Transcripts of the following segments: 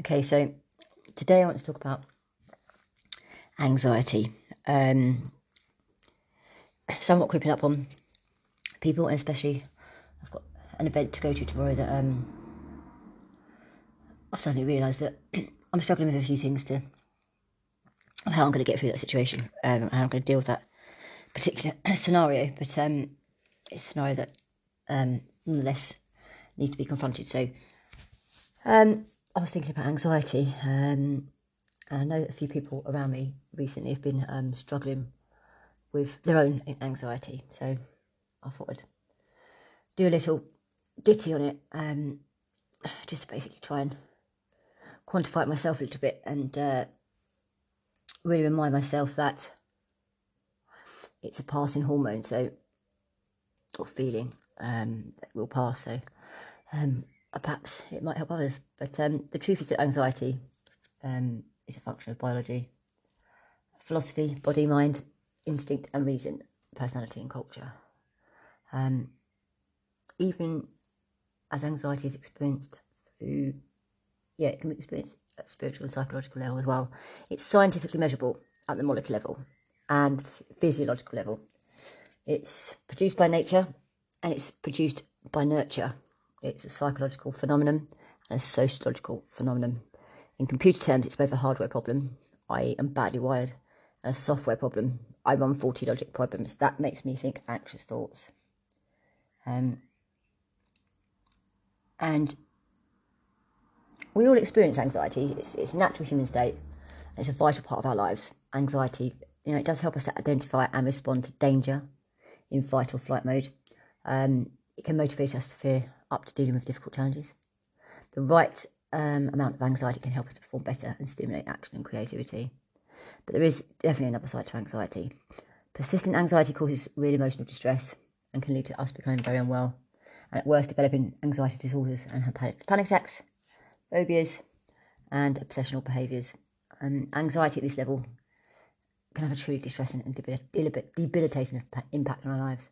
Okay, so today I want to talk about anxiety. Um, somewhat creeping up on people, and especially I've got an event to go to tomorrow that um, I've suddenly realised that I'm struggling with a few things to how I'm going to get through that situation um, how I'm going to deal with that particular scenario. But um, it's a scenario that um, nonetheless needs to be confronted. So um, I was thinking about anxiety, um, and I know a few people around me recently have been um, struggling with their own anxiety. So I thought I'd do a little ditty on it, um, just to basically try and quantify it myself a little bit and uh, really remind myself that it's a passing hormone, so or feeling um, that will pass. So um, perhaps it might help others. But um, the truth is that anxiety um, is a function of biology, philosophy, body, mind, instinct, and reason, personality, and culture. Um, even as anxiety is experienced through, yeah, it can be experienced at spiritual and psychological level as well. It's scientifically measurable at the molecular level and physiological level. It's produced by nature and it's produced by nurture. It's a psychological phenomenon and a sociological phenomenon. In computer terms, it's both a hardware problem, I am badly wired, and a software problem. I run faulty logic problems. That makes me think anxious thoughts. Um, and we all experience anxiety. It's, it's a natural human state. It's a vital part of our lives. Anxiety, you know, it does help us to identify and respond to danger in fight or flight mode. Um, it can motivate us to fear up to dealing with difficult challenges. The right um, amount of anxiety can help us to perform better and stimulate action and creativity. But there is definitely another side to anxiety. Persistent anxiety causes real emotional distress and can lead to us becoming very unwell, and at worst, developing anxiety disorders and panic, attacks, phobias, and obsessional behaviours. Um, anxiety at this level can have a truly distressing and debilitating impact on our lives,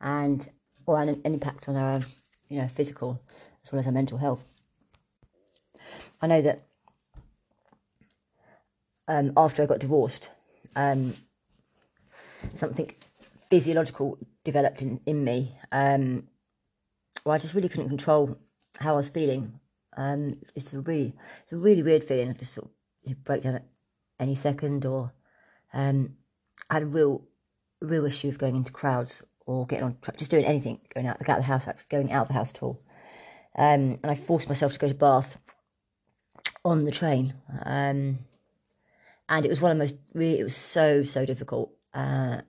and or an, an impact on our you know, physical as well as our mental health. I know that um, after I got divorced, um, something physiological developed in, in me. Um, where I just really couldn't control how I was feeling. Um, it's a really, it's a really weird feeling. I just sort of break down at any second, or um, I had a real, real issue of going into crowds or getting on track, just doing anything, going out, out of the house, going out of the house at all. Um, and I forced myself to go to Bath on the train. Um, and it was one of the most, really, it was so, so difficult. Uh,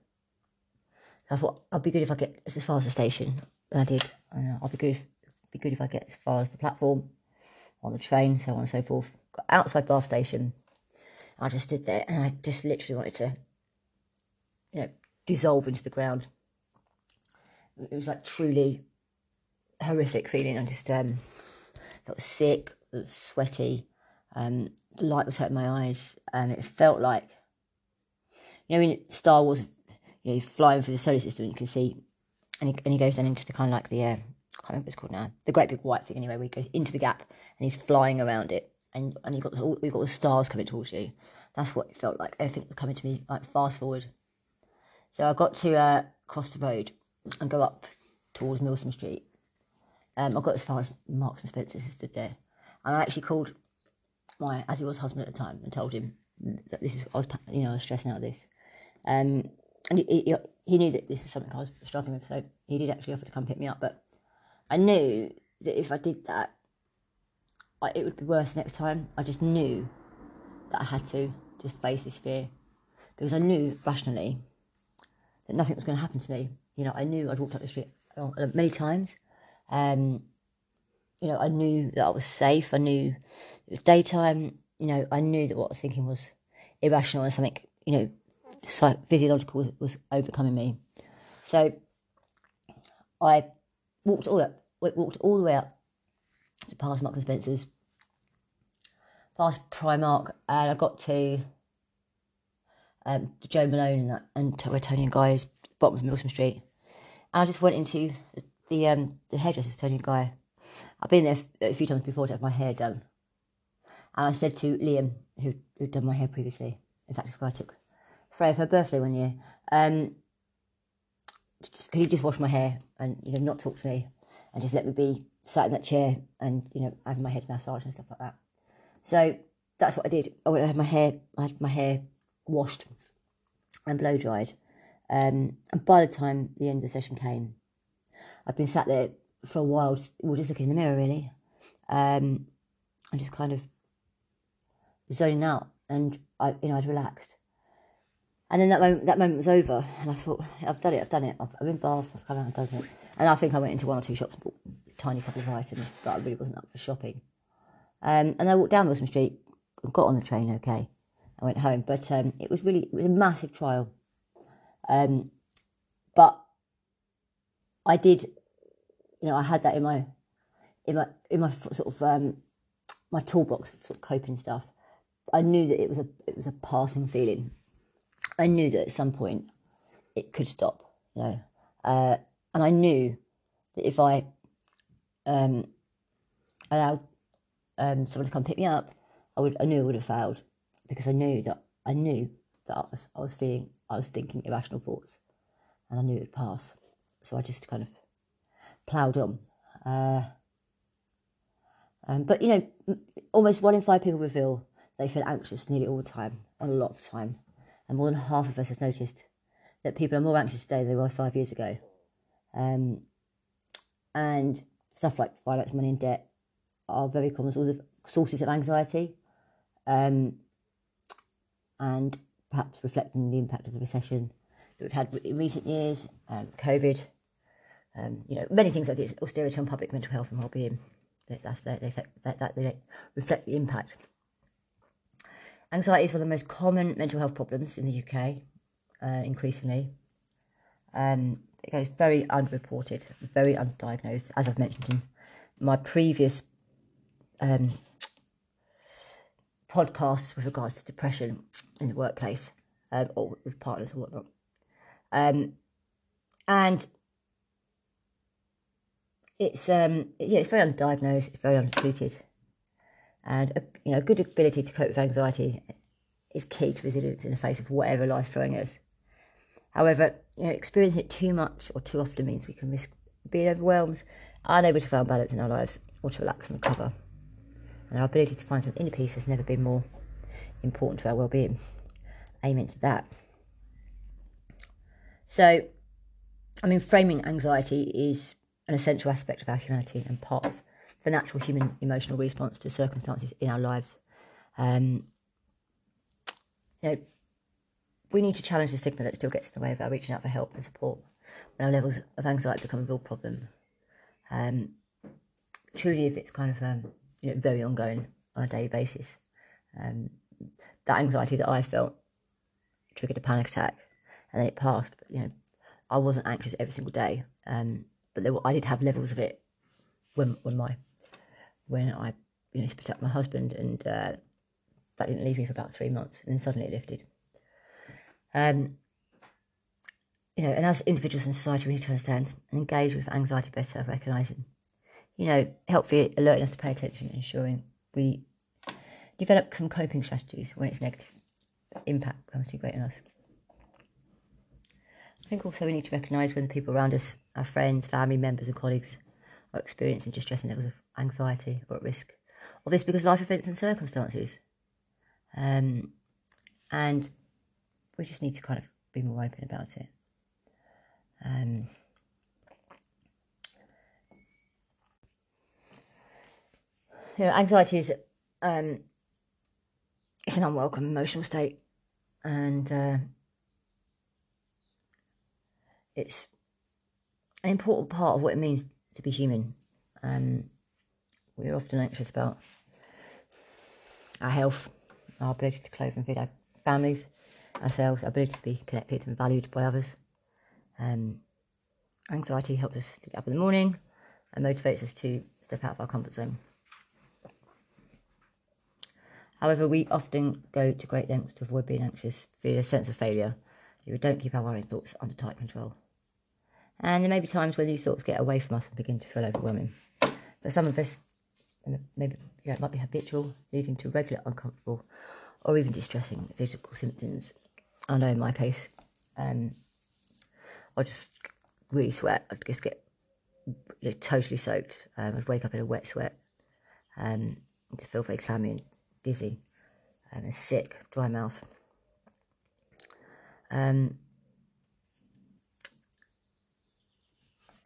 I thought, I'll be good if I get as far as the station. And I did. I'll be good if, be good if I get as far as the platform, on the train, so on and so forth. Got outside Bath station. I just did that, and I just literally wanted to, you know, dissolve into the ground it was like truly horrific feeling. I just um, felt sick, sweaty. Um, the light was hurting my eyes, and it felt like you know in Star Wars, you know, flying through the solar system, and you can see, and he, and he goes down into the kind of like the uh, I can't remember what it's called now, the great big white thing anyway, where he goes into the gap and he's flying around it, and and you got all, you got the stars coming towards you. That's what it felt like. Everything was coming to me like fast forward. So I got to uh, cross the road and go up towards Milsom Street. Um, I got as far as Marks and Spencer's stood there, and I actually called my as he was husband at the time and told him that this is I was you know I was stressing out this, um, and he, he, he knew that this is something I was struggling with, so he did actually offer to come pick me up. But I knew that if I did that, I, it would be worse next time. I just knew that I had to just face this fear because I knew rationally that nothing was going to happen to me you know, I knew I'd walked up the street uh, many times. Um, you know, I knew that I was safe. I knew it was daytime. You know, I knew that what I was thinking was irrational and something, you know, physiological was, was overcoming me. So I walked all up, walked all the way up to past Marks and Spencer's, past Primark, and I got to um, Jo Malone and that, and where Toni and Guy is bottom of Milsom Street. And I just went into the, um, the hairdresser's and Guy. I've been there a few times before to have my hair done. And I said to Liam, who, who'd done my hair previously, in fact, it's where I took Freya for her birthday one year, um, just, could he just wash my hair and, you know, not talk to me and just let me be sat in that chair and, you know, having my head massaged and stuff like that. So that's what I did. I went and had my hair, I had my hair washed and blow dried. Um, and by the time the end of the session came, I'd been sat there for a while, well, just looking in the mirror really, um, and just kind of zoning out. And I, you know, I'd relaxed. And then that moment, that moment was over, and I thought, I've done it, I've done it. I've, I'm in Bath, I've come out and done it. And I think I went into one or two shops and bought a tiny couple of items, but I really wasn't up for shopping. Um, and I walked down Milsom Street, got on the train okay. I went home, but um, it was really, it was a massive trial. Um, but I did, you know, I had that in my, in my, in my sort of um, my toolbox for coping stuff. I knew that it was a, it was a passing feeling. I knew that at some point it could stop, you know, uh, and I knew that if I um, allowed um, someone to come pick me up, I would, I knew I would have failed because I knew that I knew that I was, I was feeling, I was thinking irrational thoughts, and I knew it would pass. So I just kind of ploughed on. Uh, um, but you know, almost one in five people reveal they feel anxious nearly all the time, on a lot of time, and more than half of us have noticed that people are more anxious today than they were five years ago. Um, and stuff like finance, money, and debt are very common sources of anxiety. Um, and perhaps reflecting the impact of the recession that we've had in recent years, um, COVID, um, you know, many things like this, austerity on public mental health and well-being. That's they, that, that they reflect the impact. Anxiety is one of the most common mental health problems in the UK, uh, increasingly. Um, it goes very underreported, very undiagnosed, as I've mentioned in my previous um, podcasts with regards to depression in the workplace um, or with partners or whatnot. Um, and it's um, yeah, it's very undiagnosed, it's very untreated, and a, you know, a good ability to cope with anxiety is key to resilience in the face of whatever life's throwing at us. However, you know, experiencing it too much or too often means we can risk being overwhelmed, unable to find balance in our lives, or to relax and recover. And our ability to find some inner peace has never been more important to our well-being. Amen to that. So, I mean, framing anxiety is an essential aspect of our humanity and part of the natural human emotional response to circumstances in our lives. Um, you know, we need to challenge the stigma that still gets in the way of our reaching out for help and support when our levels of anxiety become a real problem. Um, truly, if it's kind of um, you know very ongoing on a daily basis, um, that anxiety that I felt triggered a panic attack, and then it passed. But you know, I wasn't anxious every single day, um, but were, I did have levels of it when when my when I you know split up my husband, and uh, that didn't leave me for about three months, and then suddenly it lifted. Um, you know, and as individuals in society, we need to understand and engage with anxiety better, recognising, you know, helpfully alerting us to pay attention, ensuring we develop some coping strategies when its negative impact comes too great on us. I think also we need to recognise when the people around us, our friends, family members, and colleagues, are experiencing distressing levels of anxiety or at risk of this because life events and circumstances. Um, and we just need to kind of be more open about it. Um, you know, anxiety is um, it's an unwelcome emotional state, and uh, it's an important part of what it means to be human. Um, we're often anxious about our health, our ability to clothe and feed our families, ourselves, our ability to be connected and valued by others. Um, anxiety helps us to get up in the morning and motivates us to step out of our comfort zone. However, we often go to great lengths to avoid being anxious, feel a sense of failure we don't keep our worrying thoughts under tight control. And there may be times where these thoughts get away from us and begin to feel overwhelming. But some of us, maybe you know, it might be habitual, leading to regular uncomfortable or even distressing physical symptoms. I know in my case, um, I just really sweat. I'd just get you know, totally soaked. Um, I'd wake up in a wet sweat. Um, just feel very clammy and dizzy and sick, dry mouth. Um,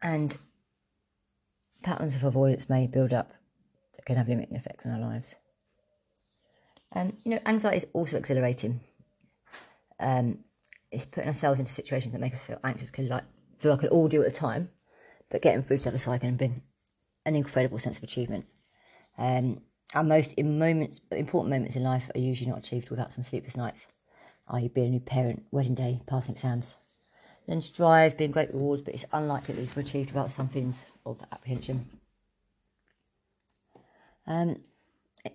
and patterns of avoidance may build up that can have limiting effects on our lives. And you know, anxiety is also exhilarating. Um, it's putting ourselves into situations that make us feel anxious, can like feel like an do at the time, but getting through to the other side can bring an incredible sense of achievement. Um, our most moments, important moments in life are usually not achieved without some sleepless nights, i.e., being a new parent, wedding day, passing exams. Then strive, being great rewards, but it's unlikely these were achieved without some feelings of apprehension. Um,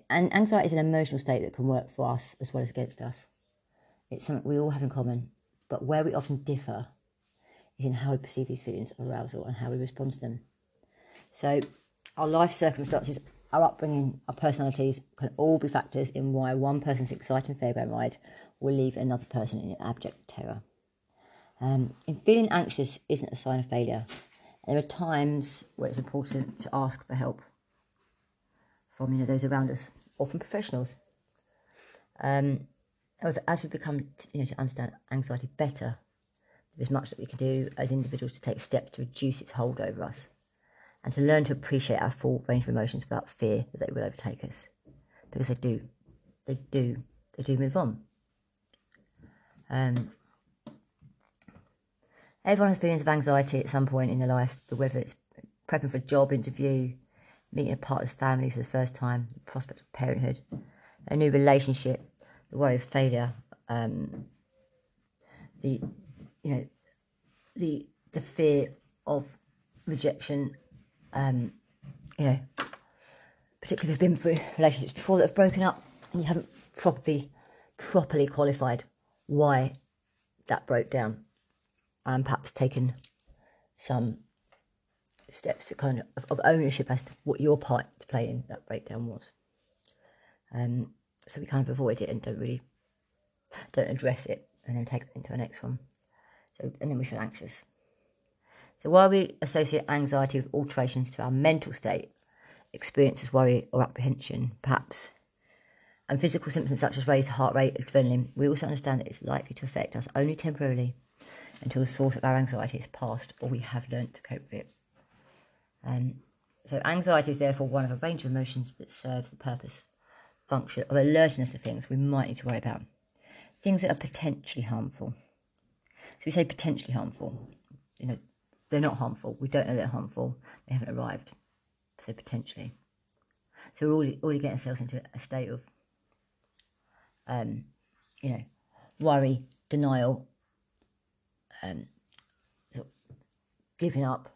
and anxiety is an emotional state that can work for us as well as against us. It's something we all have in common, but where we often differ is in how we perceive these feelings of arousal and how we respond to them. So, our life circumstances, our upbringing, our personalities can all be factors in why one person's exciting fairground ride will leave another person in abject terror. Um, and feeling anxious isn't a sign of failure. There are times where it's important to ask for help from you know those around us or from professionals. Um, as we become you know to understand anxiety better, there is much that we can do as individuals to take steps to reduce its hold over us and to learn to appreciate our full range of emotions without fear that they will overtake us. Because they do. They do. They do move on. Um, everyone has feelings of anxiety at some point in their life, whether it's prepping for a job interview, meeting a partner's family for the first time, the prospect of parenthood, a new relationship, the worry of failure, um, the you know the the fear of rejection, um, you know, particularly if you've been through relationships before that have broken up and you haven't properly properly qualified why that broke down and perhaps taken some steps to kind of, of ownership as to what your part to play in that breakdown was. Um, so we kind of avoid it and don't really don't address it and then take it into the next one. So and then we feel anxious. So while we associate anxiety with alterations to our mental state, experiences worry or apprehension, perhaps, and physical symptoms such as raised heart rate, adrenaline, we also understand that it's likely to affect us only temporarily until the source of our anxiety is past or we have learnt to cope with it. Um, so anxiety is therefore one of a range of emotions that serves the purpose, function of alerting us to things we might need to worry about. Things that are potentially harmful. So we say potentially harmful. You know, they're not harmful. We don't know they're harmful. They haven't arrived. So potentially. So we're already, already getting ourselves into a state of, um, you know, worry, denial, um, sort of giving up,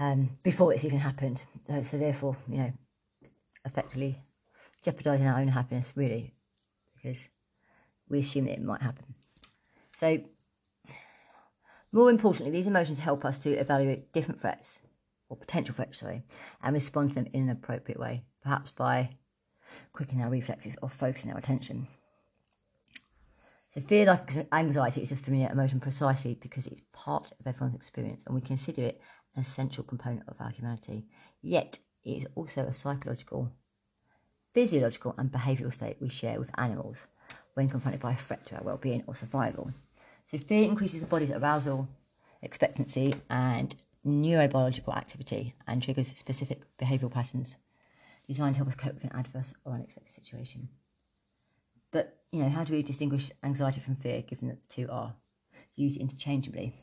um, before it's even happened. So, so, therefore, you know, effectively jeopardising our own happiness, really, because we assume that it might happen. So, more importantly, these emotions help us to evaluate different threats, or potential threats, sorry, and respond to them in an appropriate way, perhaps by quickening our reflexes or focusing our attention. So fear like anxiety is a familiar emotion precisely because it's part of everyone's experience and we consider it an essential component of our humanity. Yet it is also a psychological, physiological, and behavioural state we share with animals when confronted by a threat to our well-being or survival. So fear increases the body's arousal, expectancy, and neurobiological activity and triggers specific behavioural patterns designed to help us cope with an adverse or unexpected situation. But, you know, how do we distinguish anxiety from fear given that the two are used interchangeably?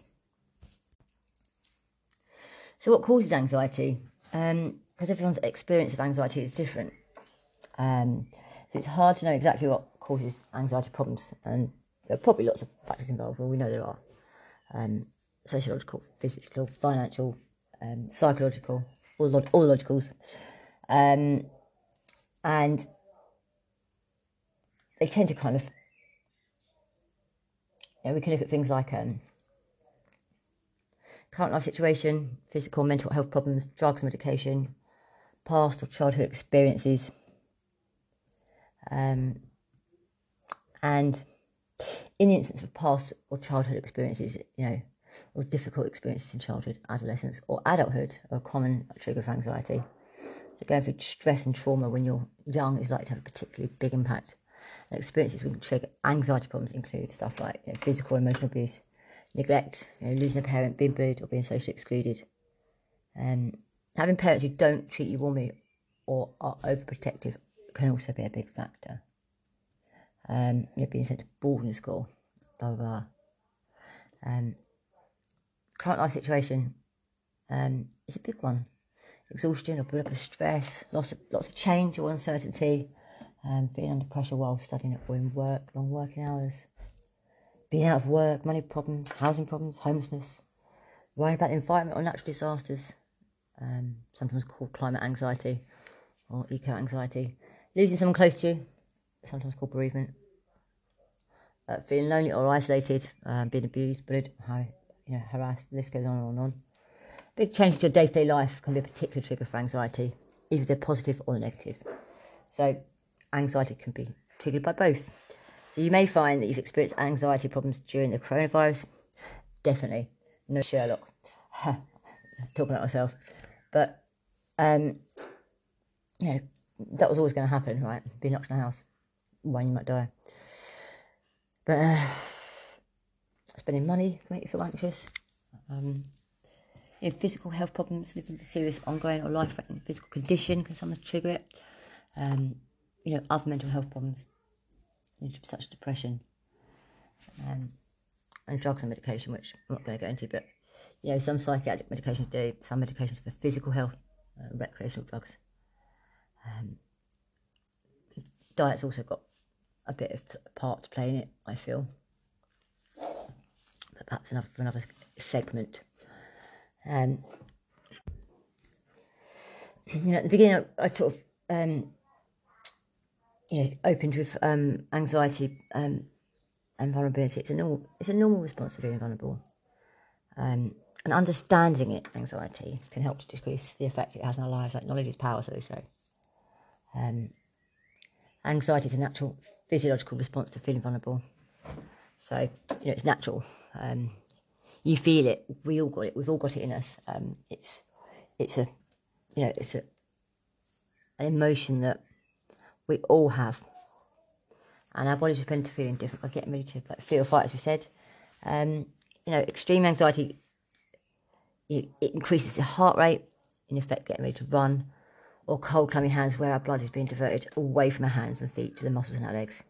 So, what causes anxiety? Because um, everyone's experience of anxiety is different. Um, so, it's hard to know exactly what causes anxiety problems. And there are probably lots of factors involved. Well, we know there are um, sociological, physical, financial, um, psychological, all, log- all logicals. Um, and they tend to kind of, you know, we can look at things like um, current life situation, physical mental health problems, drugs, medication, past or childhood experiences. Um, and in the instance of past or childhood experiences, you know, or difficult experiences in childhood, adolescence, or adulthood are a common trigger for anxiety. So going through stress and trauma when you're young is likely to have a particularly big impact. And experiences which can trigger anxiety problems include stuff like you know, physical emotional abuse, neglect, you know, losing a parent, being bullied, or being socially excluded. Um, having parents who don't treat you warmly or are overprotective can also be a big factor. Um, you know, being sent to boarding school, blah blah blah. Um, current life situation um, is a big one. Exhaustion a up of stress, lots of lots of change or uncertainty, um, feeling under pressure while studying in work, long working hours, being out of work, money problems, housing problems, homelessness, worrying about the environment or natural disasters, um, sometimes called climate anxiety or eco anxiety, losing someone close to you, sometimes called bereavement, uh, feeling lonely or isolated, um, being abused, bullied, you know, harassed. The list goes on and on. Big changes to your day-to-day life can be a particular trigger for anxiety, either they're positive or negative. So, anxiety can be triggered by both. So you may find that you've experienced anxiety problems during the coronavirus. Definitely, no Sherlock. Talking about myself, but um, you know that was always going to happen, right? Being locked in a house, when you might die. But uh, spending money can make you feel anxious. Um, you know, physical health problems, living with a serious ongoing or life-threatening physical condition can sometimes trigger it. Um, you know, other mental health problems, such as depression, um, and drugs and medication, which I'm not going to go into, but you know, some psychiatric medications do, some medications for physical health, uh, recreational drugs. Um, diet's also got a bit of part to play in it, I feel. But perhaps another for another segment. Um, you know, at the beginning, I, I sort of, um, you know, opened with um, anxiety um, and vulnerability. It's a normal, it's a normal response to being vulnerable. Um, and understanding it, anxiety, can help to decrease the effect it has on our lives. Like knowledge is power, so they say. Um, anxiety is a natural physiological response to feeling vulnerable. So, you know, it's natural. Um, you feel it. We all got it. We've all got it in us. Um, it's, it's a, you know, it's a, an emotion that we all have. And our bodies respond to feeling different by getting ready to like flee or fight, as we said. Um, you know, extreme anxiety, it increases the heart rate, in effect, getting ready to run or cold, clammy hands where our blood is being diverted away from our hands and feet to the muscles in our legs.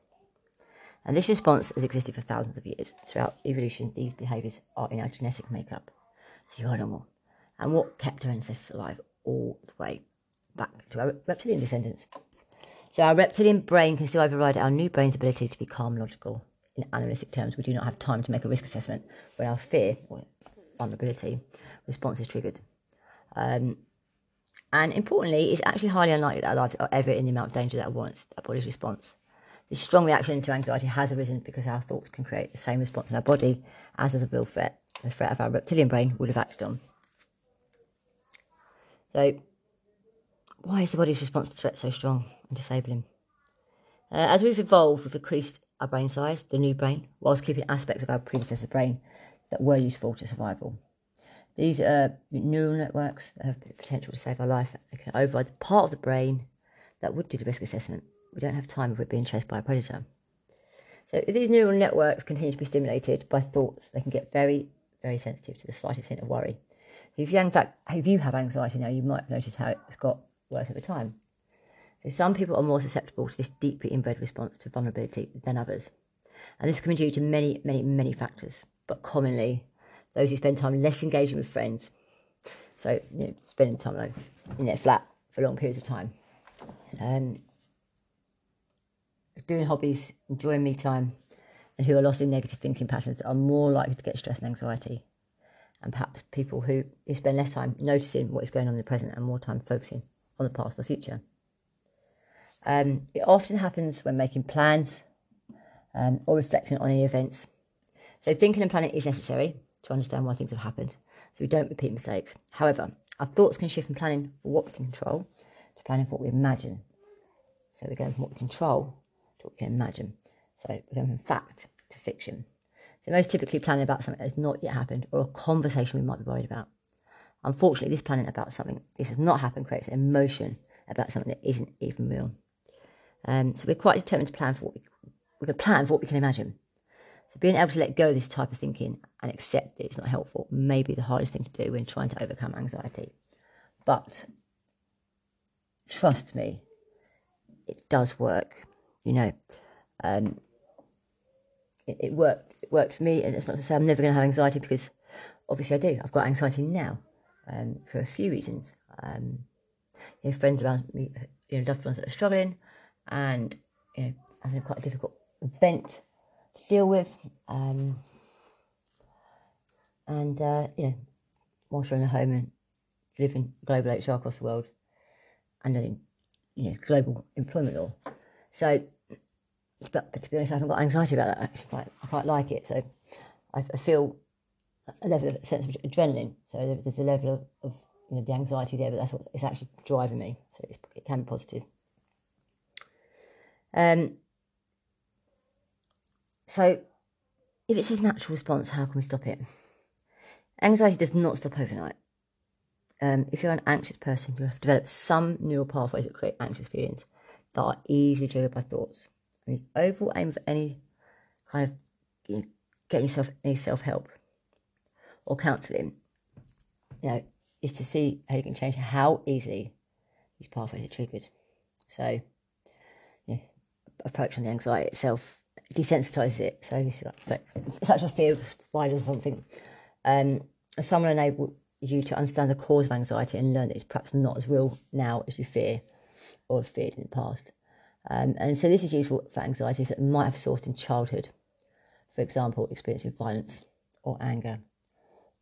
And this response has existed for thousands of years. Throughout evolution, these behaviours are in our genetic makeup. So you are normal. And what kept our ancestors alive all the way back to our reptilian descendants. So our reptilian brain can still override our new brain's ability to be calm logical. In animalistic terms, we do not have time to make a risk assessment when our fear or vulnerability response is triggered. Um, and importantly, it's actually highly unlikely that our lives are ever in the amount of danger that warrants our body's response. This strong reaction to anxiety has arisen because our thoughts can create the same response in our body as a real threat, the threat of our reptilian brain would have acted on. So, why is the body's response to threat so strong and disabling? Uh, as we've evolved, we've increased our brain size, the new brain, whilst keeping aspects of our predecessor brain that were useful to survival. These are neural networks have the potential to save our life. They can override the part of the brain that would do the risk assessment. We don't have time if we're being chased by a predator. So if these neural networks continue to be stimulated by thoughts, they can get very, very sensitive to the slightest hint of worry. If you, in fact, if you have anxiety now, you might notice how it's got worse over time. So some people are more susceptible to this deeply inbred response to vulnerability than others. And this can be due to many, many, many factors, but commonly those who spend time less engaging with friends. So, you know, spending time alone in their flat for long periods of time. Um, doing hobbies, enjoying me time, and who are lost in negative thinking patterns are more likely to get stress and anxiety. And perhaps people who, who spend less time noticing what is going on in the present and more time focusing on the past or the future. Um, it often happens when making plans um, or reflecting on any events. So thinking and planning is necessary, to understand why things have happened so we don't repeat mistakes. However, our thoughts can shift from planning for what we can control to planning for what we imagine. So we're going from what we control to what we can imagine. So we're going from fact to fiction. So most typically planning about something that has not yet happened or a conversation we might be worried about. Unfortunately, this planning about something this has not happened creates emotion about something that isn't even real. Um, so we're quite determined to plan for what we, we can plan for what we can imagine. So being able to let go of this type of thinking and accept that it's not helpful may be the hardest thing to do when trying to overcome anxiety. But trust me, it does work. You know, um, it, it, worked. It worked for me, and it's not to say I'm never going to have anxiety because obviously I do. I've got anxiety now um, for a few reasons. Um, you know, friends around me, you know, loved ones that are struggling, and you know, having quite a difficult event to deal with. Um, and uh, you know, whilst running a home and delivering global HR across the world, and then you know global employment law. So, but, but to be honest, I haven't got anxiety about that. Actually, quite, I quite like it. So, I, I feel a level of sense of adrenaline. So there's a level of, of you know the anxiety there, but that's what it's actually driving me. So it can be positive. Um, so, if it's a natural response, how can we stop it? Anxiety does not stop overnight. Um, if you're an anxious person, you have developed some neural pathways that create anxious feelings that are easily triggered by thoughts. And the overall aim of any kind of you know, getting yourself any self help or counselling, you know, is to see how you can change how easily these pathways are triggered. So, you approach on the anxiety itself desensitizes it. So it's such a fear of spiders or something. Um, someone enable you to understand the cause of anxiety and learn that it's perhaps not as real now as you fear or have feared in the past. Um, and so this is useful for anxiety that might have sourced in childhood. For example, experiencing violence or anger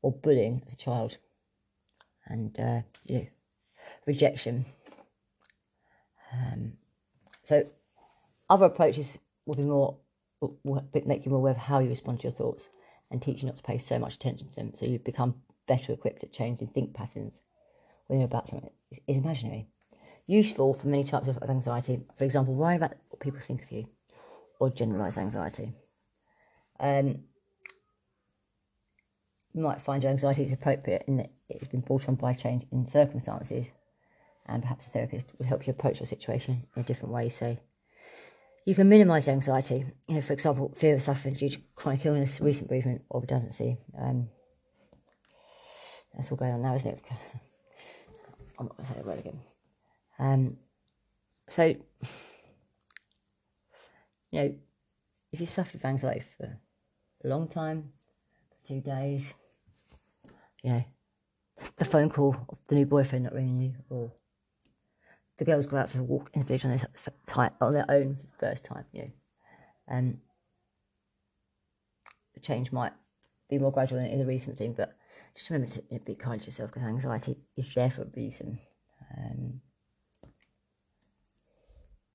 or bullying as a child and uh, you know, rejection. Um, so other approaches will be more will make you more aware of how you respond to your thoughts and teach you not to pay so much attention to them so you become better equipped at changing think patterns when you're about something is imaginary. Useful for many types of anxiety, for example, worrying about what people think of you or generalised anxiety. Um, you might find your anxiety is appropriate in that it's been brought on by change in circumstances, and perhaps a therapist will help you approach your situation in a different way. So you can minimise anxiety. You know, for example, fear of suffering due to chronic illness, recent bereavement, or redundancy. Um, that's all going on now, isn't it? I'm not going to say that word again. Um, so, you know, if you suffered with anxiety for a long time, for two days, you know, the phone call of the new boyfriend not ringing you, or the girls go out for a walk in the village on their, on their own for the first time, you know. Um, the change might be more gradual in the recent thing, but just remember to be kind to yourself because anxiety is there for a reason. Um,